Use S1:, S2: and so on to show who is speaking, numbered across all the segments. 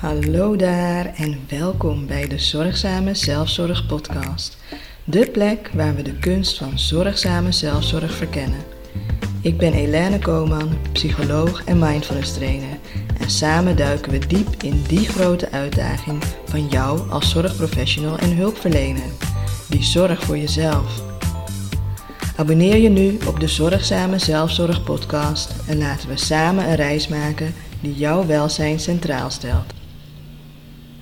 S1: Hallo daar en welkom bij de Zorgzame Zelfzorg Podcast. De plek waar we de kunst van zorgzame zelfzorg verkennen. Ik ben Elene Koman, psycholoog en mindfulness trainer. En samen duiken we diep in die grote uitdaging van jou als zorgprofessional en hulpverlener. Die zorg voor jezelf. Abonneer je nu op de Zorgzame Zelfzorg Podcast en laten we samen een reis maken die jouw welzijn centraal stelt.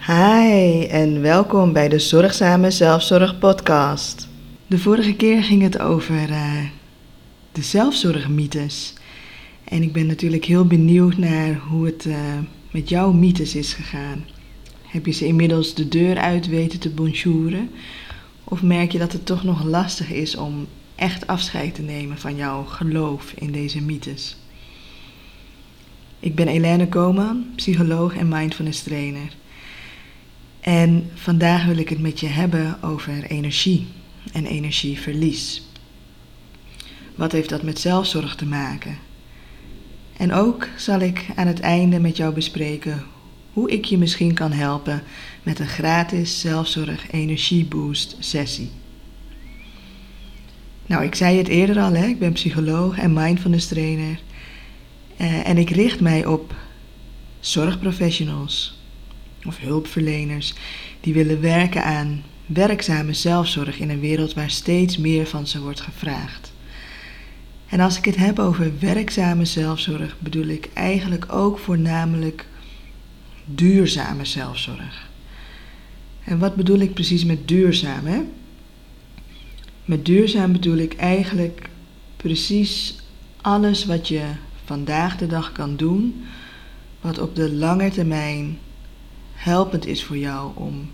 S1: Hi en welkom bij de Zorgzame Zelfzorg Podcast. De vorige keer ging het over uh, de zelfzorgmythes. En ik ben natuurlijk heel benieuwd naar hoe het uh, met jouw mythes is gegaan. Heb je ze inmiddels de deur uit weten te bonjouren? Of merk je dat het toch nog lastig is om echt afscheid te nemen van jouw geloof in deze mythes? Ik ben Elene Koman, psycholoog en mindfulness trainer. En vandaag wil ik het met je hebben over energie en energieverlies. Wat heeft dat met zelfzorg te maken? En ook zal ik aan het einde met jou bespreken hoe ik je misschien kan helpen met een gratis zelfzorg energieboost sessie. Nou, ik zei het eerder al, hè? ik ben psycholoog en mindfulness trainer. Eh, en ik richt mij op zorgprofessionals, of hulpverleners die willen werken aan werkzame zelfzorg in een wereld waar steeds meer van ze wordt gevraagd. En als ik het heb over werkzame zelfzorg, bedoel ik eigenlijk ook voornamelijk duurzame zelfzorg. En wat bedoel ik precies met duurzaam? Hè? Met duurzaam bedoel ik eigenlijk precies alles wat je vandaag de dag kan doen, wat op de lange termijn helpend is voor jou om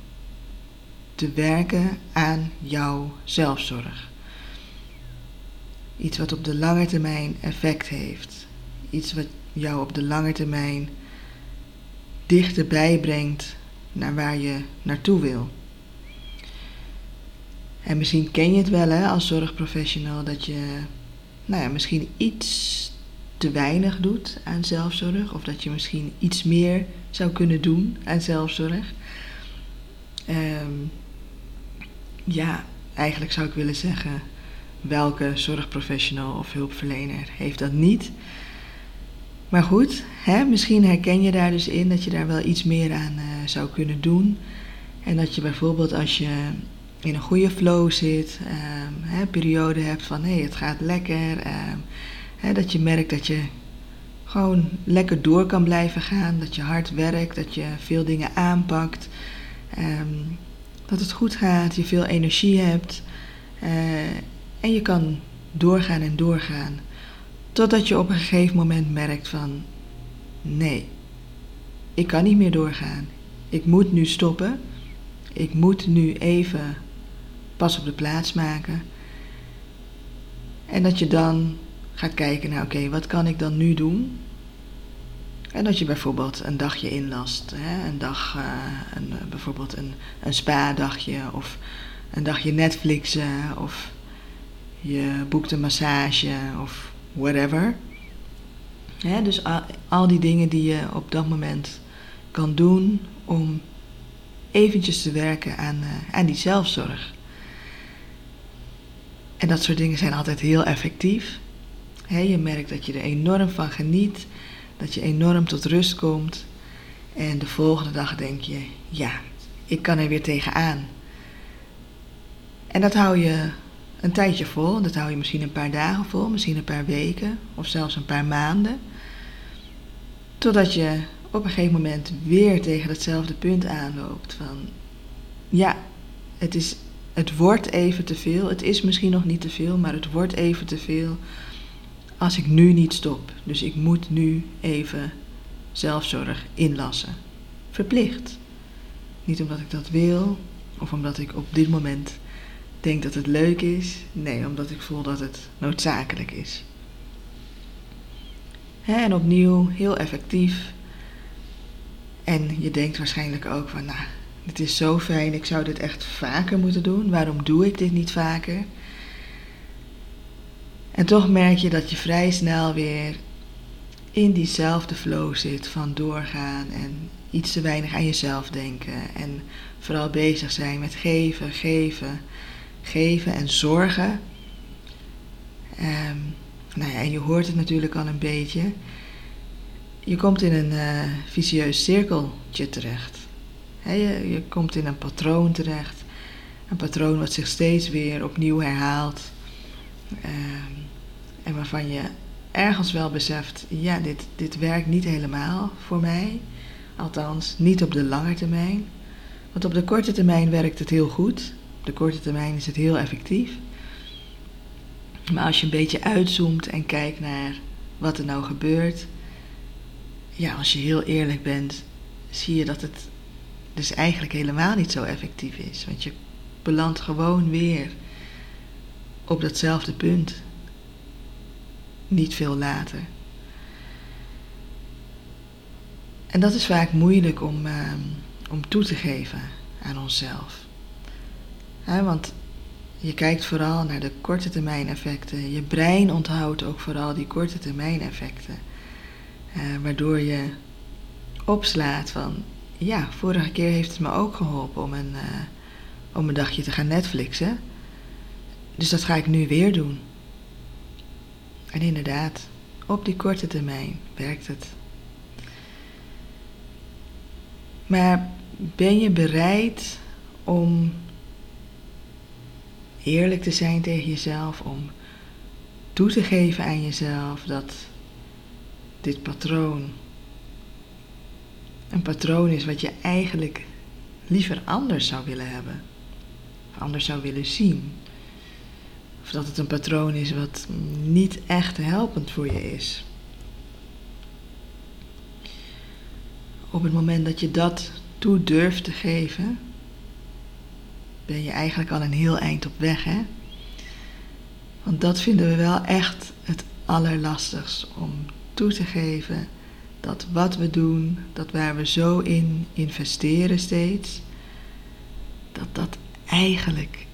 S1: te werken aan jouw zelfzorg. Iets wat op de lange termijn effect heeft. Iets wat jou op de lange termijn dichterbij brengt naar waar je naartoe wil. En misschien ken je het wel hè, als zorgprofessional dat je nou ja, misschien iets te weinig doet aan zelfzorg. Of dat je misschien iets meer zou kunnen doen aan zelfzorg. Um, ja, eigenlijk zou ik willen zeggen, welke zorgprofessional of hulpverlener heeft dat niet? Maar goed, hè, misschien herken je daar dus in dat je daar wel iets meer aan uh, zou kunnen doen. En dat je bijvoorbeeld als je in een goede flow zit, um, hè, periode hebt van hé, hey, het gaat lekker. Um, dat je merkt dat je gewoon lekker door kan blijven gaan. Dat je hard werkt, dat je veel dingen aanpakt. Um, dat het goed gaat, je veel energie hebt. Uh, en je kan doorgaan en doorgaan. Totdat je op een gegeven moment merkt van nee, ik kan niet meer doorgaan. Ik moet nu stoppen. Ik moet nu even pas op de plaats maken. En dat je dan kijken naar oké, wat kan ik dan nu doen? En dat je bijvoorbeeld een dagje inlast. Hè? Een dag, uh, een, bijvoorbeeld een, een spa-dagje of een dagje Netflixen of je boekt een massage of whatever. Hè? Dus al, die dingen die je op dat moment kan doen om eventjes te werken aan, uh, aan die zelfzorg. En dat soort dingen zijn altijd heel effectief. Je merkt dat je er enorm van geniet, dat je enorm tot rust komt. En de volgende dag denk je, ja, ik kan er weer tegenaan. En dat hou je een tijdje vol. Dat hou je misschien een paar dagen vol, misschien een paar weken of zelfs een paar maanden. Totdat je op een gegeven moment weer tegen hetzelfde punt aanloopt. Van ja, het, is, het wordt even te veel. Het is misschien nog niet te veel, maar het wordt even te veel als ik nu niet stop. Dus ik moet nu even zelfzorg inlassen. Verplicht. Niet omdat ik dat wil of omdat ik op dit moment denk dat het leuk is. Nee, omdat ik voel dat het noodzakelijk is. en opnieuw heel effectief. En je denkt waarschijnlijk ook van, nou, dit is zo fijn, ik zou dit echt vaker moeten doen. Waarom doe ik dit niet vaker? En toch merk je dat je vrij snel weer in diezelfde flow zit van doorgaan en iets te weinig aan jezelf denken en vooral bezig zijn met geven, geven, geven en zorgen. Um, nou ja, en je hoort het natuurlijk al een beetje. Je komt in een uh, vicieus cirkeltje terecht. je, je komt in een patroon terecht. Een patroon wat zich steeds weer opnieuw herhaalt. Um, en waarvan je ergens wel beseft, ja, dit, dit werkt niet helemaal voor mij. Althans, niet op de lange termijn. Want op de korte termijn werkt het heel goed. Op de korte termijn is het heel effectief. Maar als je een beetje uitzoomt en kijkt naar wat er nou gebeurt, ja, als je heel eerlijk bent, zie je dat het dus eigenlijk helemaal niet zo effectief is. Want je belandt gewoon weer op datzelfde punt. Niet veel later. En dat is vaak moeilijk om, uh, om toe te geven aan onszelf. want je kijkt vooral naar de korte termijn effecten. Je brein onthoudt ook vooral die korte termijn effecten. Uh, waardoor je opslaat van, ja, vorige keer heeft het me ook geholpen om een, uh, om een dagje te gaan Netflixen. Dus dat ga ik nu weer doen. En inderdaad, op die korte termijn werkt het. Maar ben je bereid om eerlijk te zijn tegen jezelf, om toe te geven aan jezelf dat dit patroon een patroon is wat je eigenlijk liever anders zou willen hebben, anders zou willen zien. Of dat het een patroon is wat niet echt helpend voor je is. Op het moment dat je dat toe durft te geven, ben je eigenlijk al een heel eind op weg, hè? Want dat vinden we wel echt het allerlastigst om toe te geven dat wat we doen, dat waar we zo in investeren steeds, dat dat eigenlijk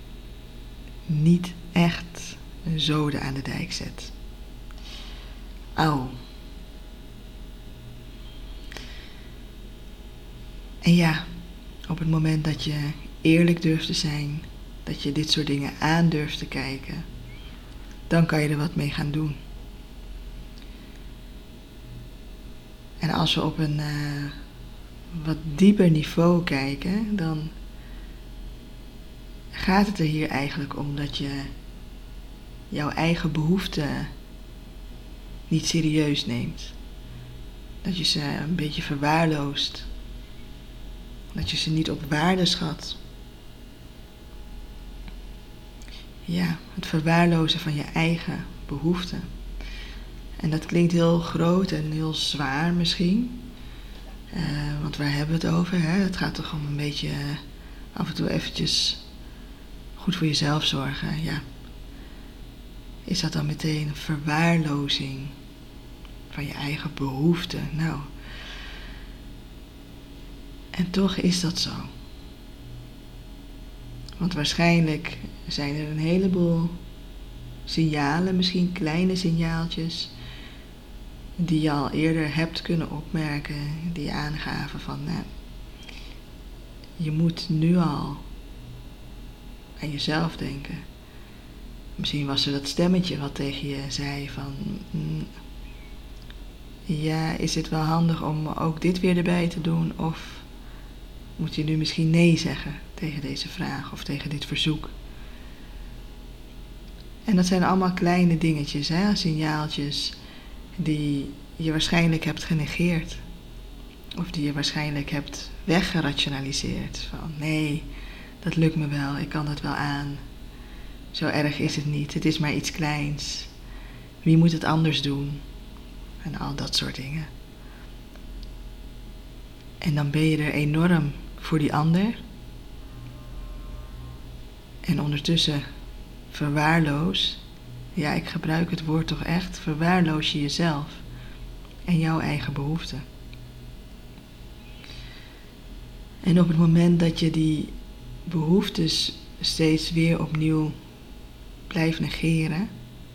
S1: niet echt een zoden aan de dijk zet. Au. En ja, op het moment dat je eerlijk durft te zijn, dat je dit soort dingen aan durft te kijken, dan kan je er wat mee gaan doen. En als we op een uh, wat dieper niveau kijken, dan gaat het er hier eigenlijk om dat je jouw eigen behoeften niet serieus neemt. Dat je ze een beetje verwaarloost. Dat je ze niet op waarde schat. Ja, het verwaarlozen van je eigen behoeften. En dat klinkt heel groot en heel zwaar misschien. Uh, want waar hebben we het over? Hè? Het gaat toch om een beetje uh, af en toe eventjes goed voor jezelf zorgen. Ja. Is dat dan meteen een verwaarlozing van je eigen behoeften? Nou. En toch is dat zo. Want waarschijnlijk zijn er een heleboel signalen, misschien kleine signaaltjes, die je al eerder hebt kunnen opmerken, die aangaven van, nou, je moet nu al aan jezelf denken. Misschien was er dat stemmetje wat tegen je zei van, mm, ja, is het wel handig om ook dit weer erbij te doen? Of moet je nu misschien nee zeggen tegen deze vraag of tegen dit verzoek? En dat zijn allemaal kleine dingetjes, hè, signaaltjes die je waarschijnlijk hebt genegeerd. Of die je waarschijnlijk hebt weggerationaliseerd. Van nee, dat lukt me wel, ik kan het wel aan. Zo erg is het niet, het is maar iets kleins. Wie moet het anders doen? En al dat soort dingen. En dan ben je er enorm voor die ander. En ondertussen verwaarloos, ja, ik gebruik het woord toch echt, verwaarloos je jezelf en jouw eigen behoeften. En op het moment dat je die behoeftes steeds weer opnieuw blijft negeren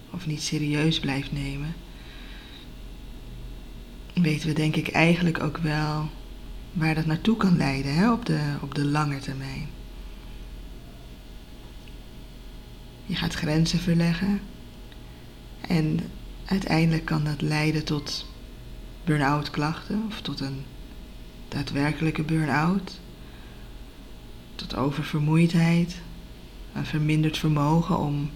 S1: of niet serieus blijft nemen, weten we denk ik eigenlijk ook wel waar dat naartoe kan leiden hè, op, de, op de lange termijn. Je gaat grenzen verleggen en uiteindelijk kan dat leiden tot burn-out klachten of tot een daadwerkelijke burn-out, tot oververmoeidheid, een verminderd vermogen om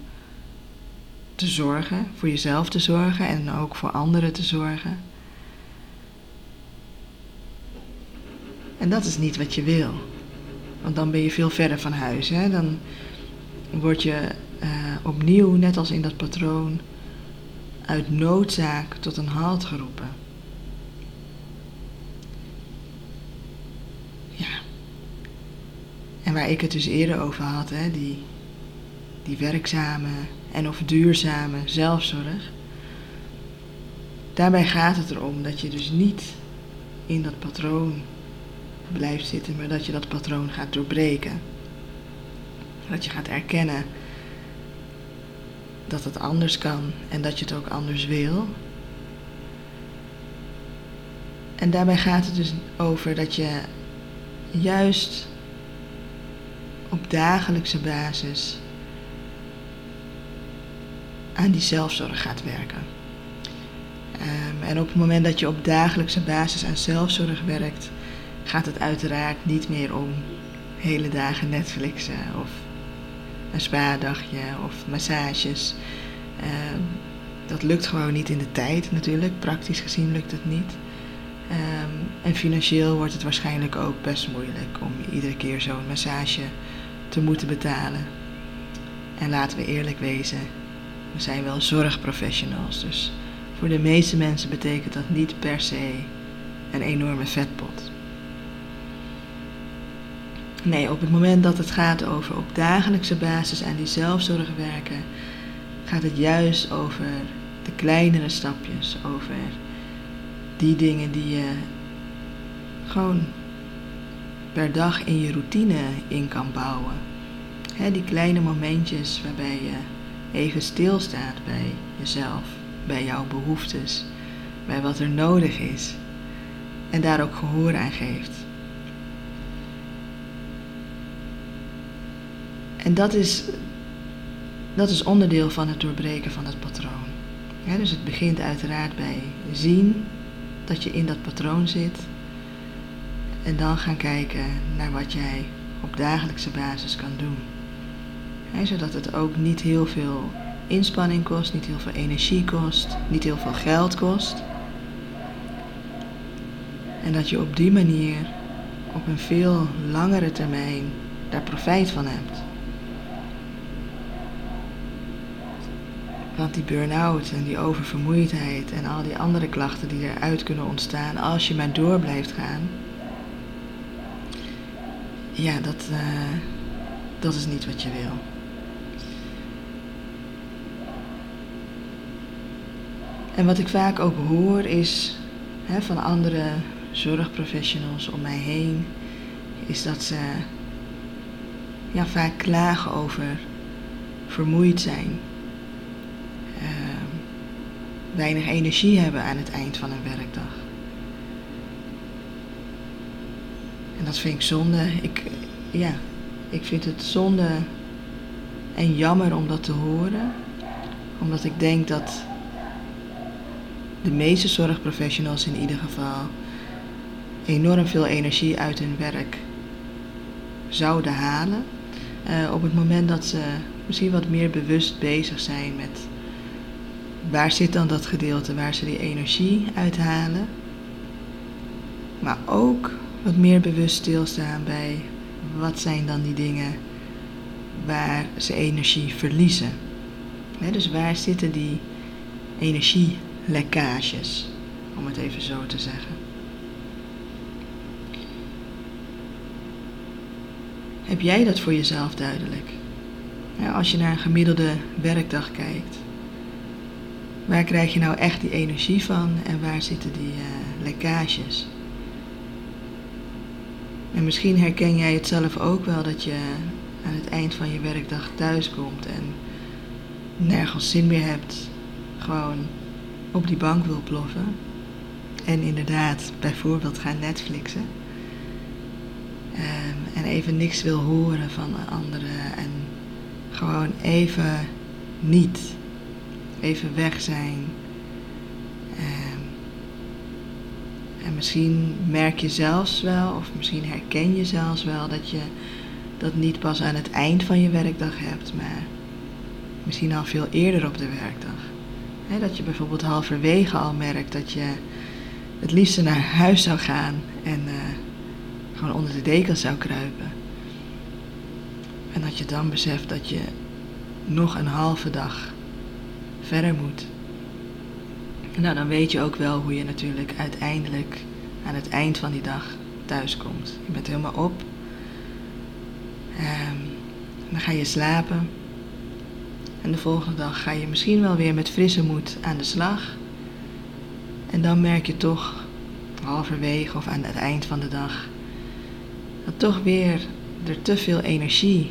S1: te zorgen, voor jezelf te zorgen en ook voor anderen te zorgen. En dat is niet wat je wil. Want dan ben je veel verder van huis. Hè? Dan word je uh, opnieuw, net als in dat patroon, uit noodzaak tot een halt geroepen. Ja. En waar ik het dus eerder over had, hè, die, die werkzame en of duurzame zelfzorg. Daarbij gaat het erom dat je dus niet in dat patroon blijft zitten, maar dat je dat patroon gaat doorbreken. Dat je gaat erkennen dat het anders kan en dat je het ook anders wil. En daarbij gaat het dus over dat je juist op dagelijkse basis aan die zelfzorg gaat werken. Um, en op het moment dat je op dagelijkse basis aan zelfzorg werkt, gaat het uiteraard niet meer om hele dagen Netflixen of een spa-dagje of massages. Um, dat lukt gewoon niet in de tijd natuurlijk. Praktisch gezien lukt het niet. Um, en financieel wordt het waarschijnlijk ook best moeilijk om iedere keer zo'n massage te moeten betalen. En laten we eerlijk wezen, we zijn wel zorgprofessionals, dus voor de meeste mensen betekent dat niet per se een enorme vetpot. Nee, op het moment dat het gaat over op dagelijkse basis aan die zelfzorg werken, gaat het juist over de kleinere stapjes, over die dingen die je gewoon per dag in je routine in kan bouwen. die kleine momentjes waarbij je even stilstaat bij jezelf, bij jouw behoeftes, bij wat er nodig is en daar ook gehoor aan geeft. En dat is, dat is onderdeel van het doorbreken van het patroon. dus het begint uiteraard bij zien dat je in dat patroon zit. En dan gaan kijken naar wat jij op dagelijkse basis kan doen zodat het ook niet heel veel inspanning kost, niet heel veel energie kost, niet heel veel geld kost. En dat je op die manier op een veel langere termijn daar profijt van hebt. Want die burn-out en die oververmoeidheid en al die andere klachten die eruit kunnen ontstaan als je maar door blijft gaan. Ja, dat, uh, dat is niet wat je wil. En wat ik vaak ook hoor is hè, van andere zorgprofessionals om mij heen, is dat ze ja, vaak klagen over vermoeid zijn, uh, weinig energie hebben aan het eind van een werkdag. En dat vind ik zonde. Ik, ja, ik vind het zonde en jammer om dat te horen, omdat ik denk dat de meeste zorgprofessionals in ieder geval enorm veel energie uit hun werk zouden halen. Uh, op het moment dat ze misschien wat meer bewust bezig zijn met waar zit dan dat gedeelte waar ze die energie uithalen. Maar ook wat meer bewust stilstaan bij wat zijn dan die dingen waar ze energie verliezen. dus waar zitten die energie lekkages, om het even zo te zeggen. Heb jij dat voor jezelf duidelijk? Als je naar een gemiddelde werkdag kijkt, waar krijg je nou echt die energie van en waar zitten die uh, lekkages? En misschien herken jij het zelf ook wel dat je aan het eind van je werkdag thuis komt en nergens zin meer hebt. Gewoon op die bank wil ploffen. En inderdaad, bijvoorbeeld gaan Netflixen. Um, en even niks wil horen van anderen. En gewoon even niet. Even weg zijn. Um, en misschien merk je zelfs wel, of misschien herken je zelfs wel dat je dat niet pas aan het eind van je werkdag hebt, maar misschien al veel eerder op de werkdag. Dat je bijvoorbeeld halverwege al merkt dat je het liefste naar huis zou gaan en uh, gewoon onder de dekens zou kruipen. En dat je dan beseft dat je nog een halve dag verder moet. Nou, dan weet je ook wel hoe je natuurlijk uiteindelijk aan het eind van die dag thuis komt. Je bent helemaal op. Um, dan ga je slapen. En de volgende dag ga je misschien wel weer met frisse moed aan de slag. En dan merk je toch halverwege of aan het eind van de dag dat toch weer er te veel energie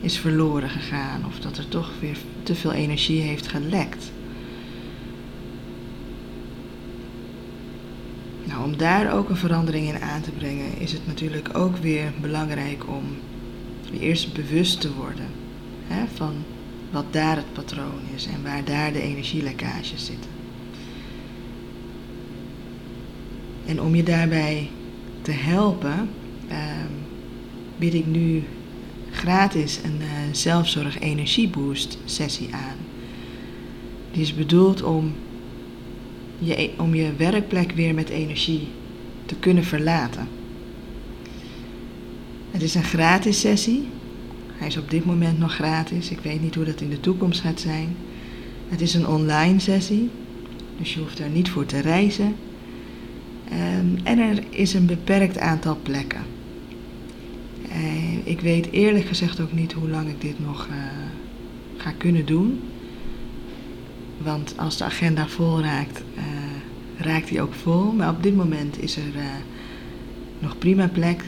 S1: is verloren gegaan of dat er toch weer te veel energie heeft gelekt. Nou, om daar ook een verandering in aan te brengen, is het natuurlijk ook weer belangrijk om eerst bewust te worden hè, van wat daar het patroon is en waar daar de energielekkages zitten. En om je daarbij te helpen, uh, bied ik nu gratis een uh, zelfzorg energieboost sessie aan. Die is bedoeld om je, e-, om je werkplek weer met energie te kunnen verlaten. Het is een gratis sessie. Hij is op dit moment nog gratis. Ik weet niet hoe dat in de toekomst gaat zijn. Het is een online sessie, dus je hoeft er niet voor te reizen. Um, en er is een beperkt aantal plekken. Uh, ik weet eerlijk gezegd ook niet hoe lang ik dit nog uh, ga kunnen doen. Want als de agenda vol raakt, uh, raakt die ook vol. Maar op dit moment is er nog prima plek.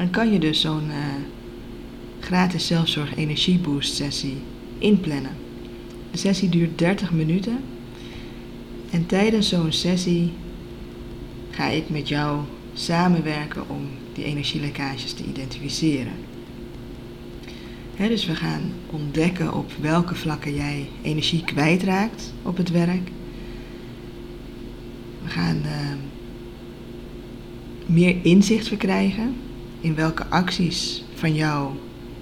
S1: En kan je dus zo'n gratis zelfzorg energieboost sessie inplannen. De sessie duurt 30 minuten. En tijdens zo'n sessie ga ik met jou samenwerken om die energielekkages te identificeren. dus we gaan ontdekken op welke vlakken jij energie kwijtraakt op het werk. We gaan uh, meer inzicht verkrijgen in welke acties van jou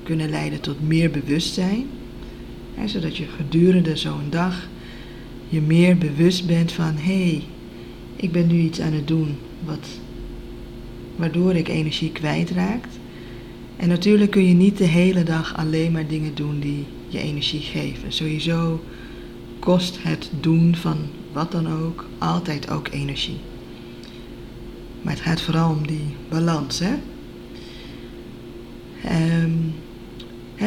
S1: kunnen leiden tot meer bewustzijn. zodat je gedurende zo'n dag je meer bewust bent van hé, hey, ik ben nu iets aan het doen wat, waardoor ik energie kwijtraakt. En natuurlijk kun je niet de hele dag alleen maar dingen doen die je energie geven. Sowieso kost het doen van wat dan ook altijd ook energie. Maar het gaat vooral om die balans, hè? Um,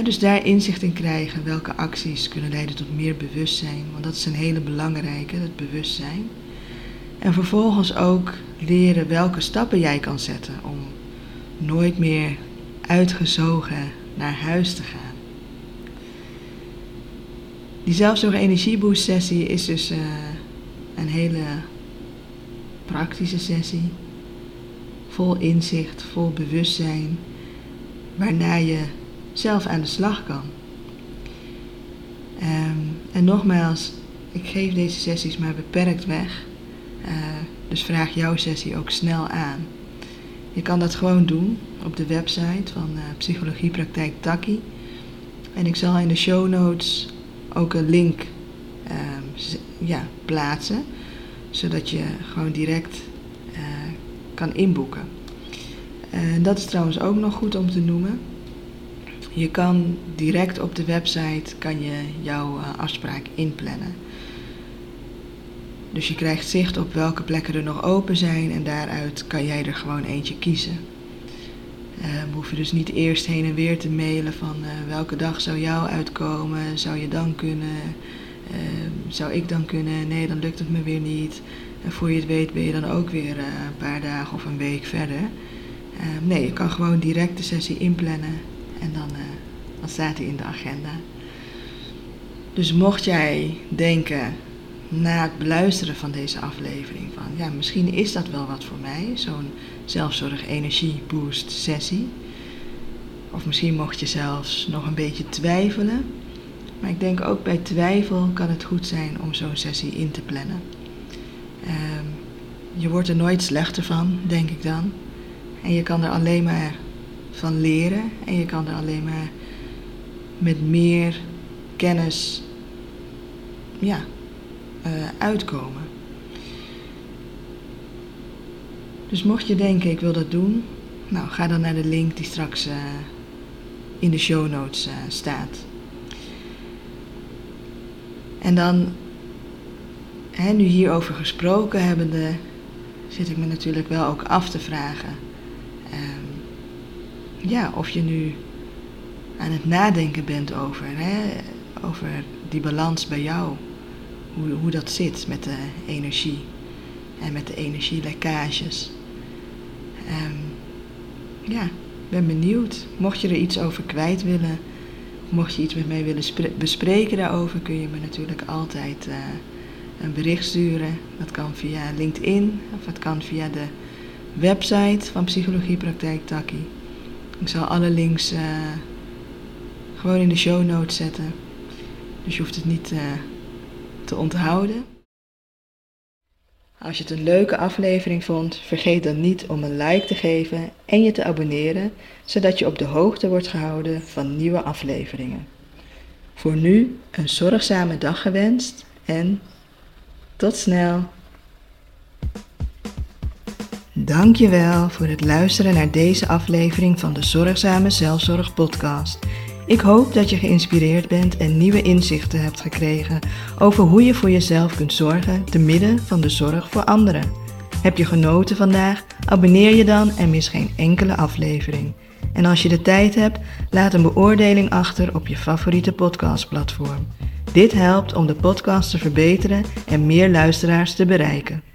S1: dus daar inzicht in krijgen welke acties kunnen leiden tot meer bewustzijn. Want dat is een hele belangrijke, het bewustzijn. En vervolgens ook leren welke stappen jij kan zetten om nooit meer uitgezogen naar huis te gaan. Die zelfzorg energieboost sessie is dus uh, een hele praktische sessie. Vol inzicht, vol bewustzijn. Waarna je zelf aan de slag kan. Um, en nogmaals, ik geef deze sessies maar beperkt weg. Uh, dus vraag jouw sessie ook snel aan. Je kan dat gewoon doen op de website van uh, Psychologiepraktijk Taki. En ik zal in de show notes ook een link uh, ja, plaatsen, zodat je gewoon direct uh, kan inboeken. Dat is trouwens ook nog goed om te noemen. Je kan direct op de website kan je jouw uh, afspraak inplannen. Dus je krijgt zicht op welke plekken er nog open zijn en daaruit kan jij er gewoon eentje kiezen. Uh, we hoeven dus niet eerst heen en weer te mailen van uh, welke dag zou jou uitkomen, zou je dan kunnen, uh, zou ik dan kunnen, nee dan lukt het me weer niet. En voor je het weet ben je dan ook weer een paar dagen of een week verder. Nee, je kan gewoon direct de sessie inplannen en dan, uh, dan staat hij in de agenda. Dus mocht jij denken, na het beluisteren van deze aflevering van ja, misschien is dat wel wat voor mij, zo'n zelfzorg energie boost sessie. Of misschien mocht je zelfs nog een beetje twijfelen. Maar ik denk ook bij twijfel kan het goed zijn om zo'n sessie in te plannen. Ehm, je wordt er nooit slechter van, denk ik dan. En je kan er alleen maar van leren en je kan er alleen maar met meer kennis ja, uh, uitkomen. Dus mocht je denken, ik wil dat doen, nou ga dan naar de link die straks uh, in de show notes uh, staat. En dan, hè, nu hierover gesproken hebbende, zit ik me natuurlijk wel ook af te vragen. Ja, of je nu aan het nadenken bent over, hè, over die balans bij jou. Hoe, hoe dat zit met de energie en met de energielekkages. Um, ja, ben benieuwd. Mocht je er iets over kwijt willen, mocht je iets met mij willen bespreken daarover, kun je me natuurlijk altijd uh, een bericht sturen. Dat kan via LinkedIn of het kan via de website van Psychologiepraktijk Taki. Ik zal alle links uh, gewoon in de show notes zetten. Dus je hoeft het niet uh, te onthouden. Als je het een leuke aflevering vond, vergeet dan niet om een like te geven en je te abonneren, zodat je op de hoogte wordt gehouden van nieuwe afleveringen. Voor nu een zorgzame dag gewenst en tot snel. Dankjewel voor het luisteren naar deze aflevering van de Zorgzame Zelfzorg podcast. Ik hoop dat je geïnspireerd bent en nieuwe inzichten hebt gekregen over hoe je voor jezelf kunt zorgen te midden van de zorg voor anderen. Heb je genoten vandaag? Abonneer je dan en mis geen enkele aflevering. En als je de tijd hebt, laat een beoordeling achter op je favoriete podcastplatform. Dit helpt om de podcast te verbeteren en meer luisteraars te bereiken.